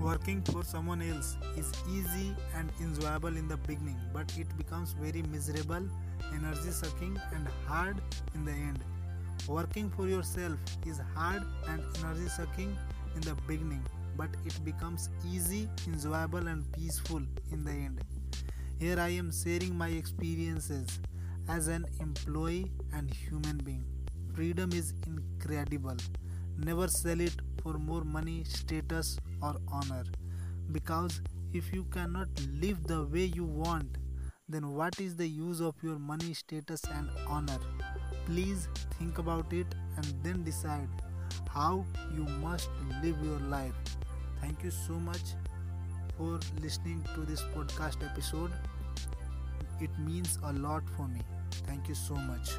Working for someone else is easy and enjoyable in the beginning, but it becomes very miserable, energy sucking, and hard in the end. Working for yourself is hard and energy sucking in the beginning, but it becomes easy, enjoyable, and peaceful in the end. Here I am sharing my experiences as an employee and human being. Freedom is incredible. Never sell it for more money, status, or honor. Because if you cannot live the way you want, then what is the use of your money, status, and honor? Please think about it and then decide how you must live your life. Thank you so much for listening to this podcast episode. It means a lot for me. Thank you so much.